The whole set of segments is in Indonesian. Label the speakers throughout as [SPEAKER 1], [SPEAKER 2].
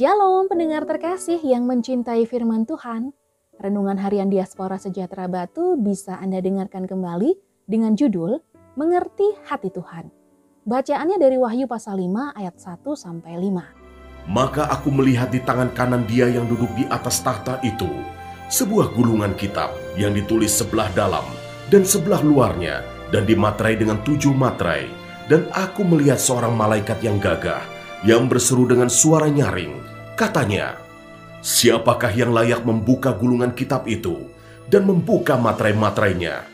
[SPEAKER 1] Shalom pendengar terkasih yang mencintai firman Tuhan. Renungan harian Diaspora Sejahtera Batu bisa Anda dengarkan kembali dengan judul Mengerti Hati Tuhan. Bacaannya dari Wahyu pasal 5 ayat 1 sampai 5.
[SPEAKER 2] Maka aku melihat di tangan kanan dia yang duduk di atas tahta itu sebuah gulungan kitab yang ditulis sebelah dalam dan sebelah luarnya dan dimaterai dengan tujuh materai. Dan aku melihat seorang malaikat yang gagah yang berseru dengan suara nyaring. Katanya, Siapakah yang layak membuka gulungan kitab itu dan membuka materai-materainya?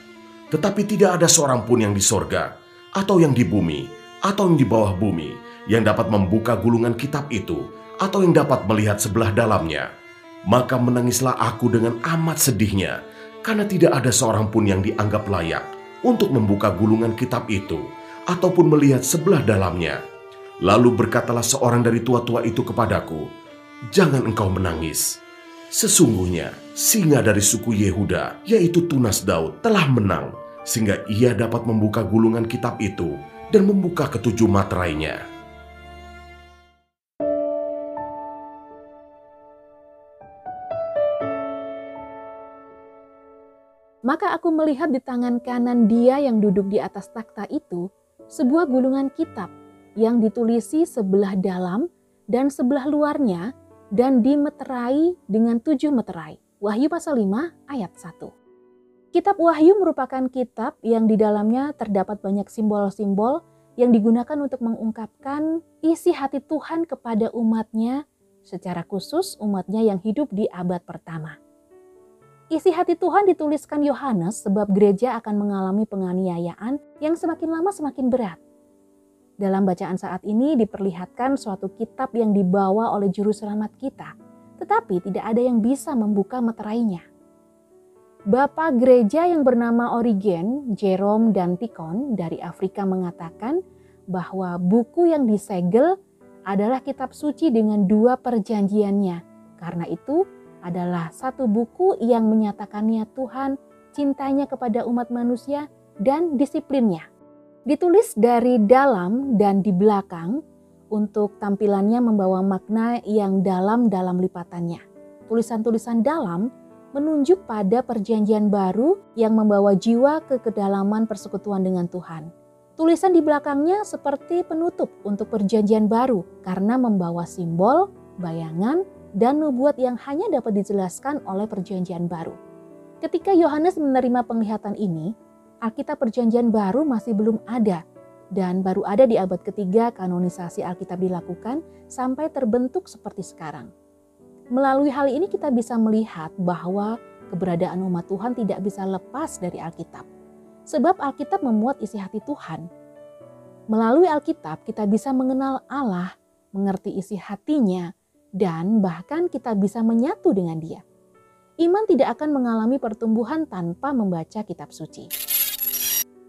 [SPEAKER 2] Tetapi tidak ada seorang pun yang di sorga, atau yang di bumi, atau yang di bawah bumi, yang dapat membuka gulungan kitab itu, atau yang dapat melihat sebelah dalamnya. Maka menangislah aku dengan amat sedihnya, karena tidak ada seorang pun yang dianggap layak untuk membuka gulungan kitab itu, ataupun melihat sebelah dalamnya. Lalu berkatalah seorang dari tua-tua itu kepadaku, Jangan engkau menangis. Sesungguhnya singa dari suku Yehuda, yaitu Tunas Daud, telah menang, sehingga ia dapat membuka gulungan kitab itu dan membuka ketujuh materainya.
[SPEAKER 1] Maka aku melihat di tangan kanan dia yang duduk di atas takhta itu sebuah gulungan kitab yang ditulisi sebelah dalam dan sebelah luarnya dan dimeterai dengan tujuh meterai. Wahyu pasal 5 ayat 1. Kitab Wahyu merupakan kitab yang di dalamnya terdapat banyak simbol-simbol yang digunakan untuk mengungkapkan isi hati Tuhan kepada umatnya, secara khusus umatnya yang hidup di abad pertama. Isi hati Tuhan dituliskan Yohanes sebab gereja akan mengalami penganiayaan yang semakin lama semakin berat. Dalam bacaan saat ini diperlihatkan suatu kitab yang dibawa oleh juru selamat kita, tetapi tidak ada yang bisa membuka meterainya. Bapak gereja yang bernama Origen, Jerome, dan Tikon dari Afrika mengatakan bahwa buku yang disegel adalah kitab suci dengan dua perjanjiannya. Karena itu adalah satu buku yang menyatakannya Tuhan cintanya kepada umat manusia dan disiplinnya ditulis dari dalam dan di belakang untuk tampilannya membawa makna yang dalam dalam lipatannya. Tulisan-tulisan dalam menunjuk pada perjanjian baru yang membawa jiwa ke kedalaman persekutuan dengan Tuhan. Tulisan di belakangnya seperti penutup untuk perjanjian baru karena membawa simbol, bayangan, dan nubuat yang hanya dapat dijelaskan oleh perjanjian baru. Ketika Yohanes menerima penglihatan ini, Alkitab Perjanjian Baru masih belum ada dan baru ada di abad ketiga kanonisasi Alkitab dilakukan sampai terbentuk seperti sekarang. Melalui hal ini kita bisa melihat bahwa keberadaan umat Tuhan tidak bisa lepas dari Alkitab. Sebab Alkitab memuat isi hati Tuhan. Melalui Alkitab kita bisa mengenal Allah, mengerti isi hatinya, dan bahkan kita bisa menyatu dengan dia. Iman tidak akan mengalami pertumbuhan tanpa membaca kitab suci.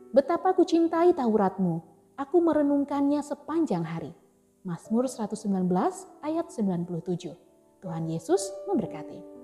[SPEAKER 1] Betapa ku cintai Tauratmu, aku merenungkannya sepanjang hari. Mazmur 119 ayat 97. Tuhan Yesus memberkati.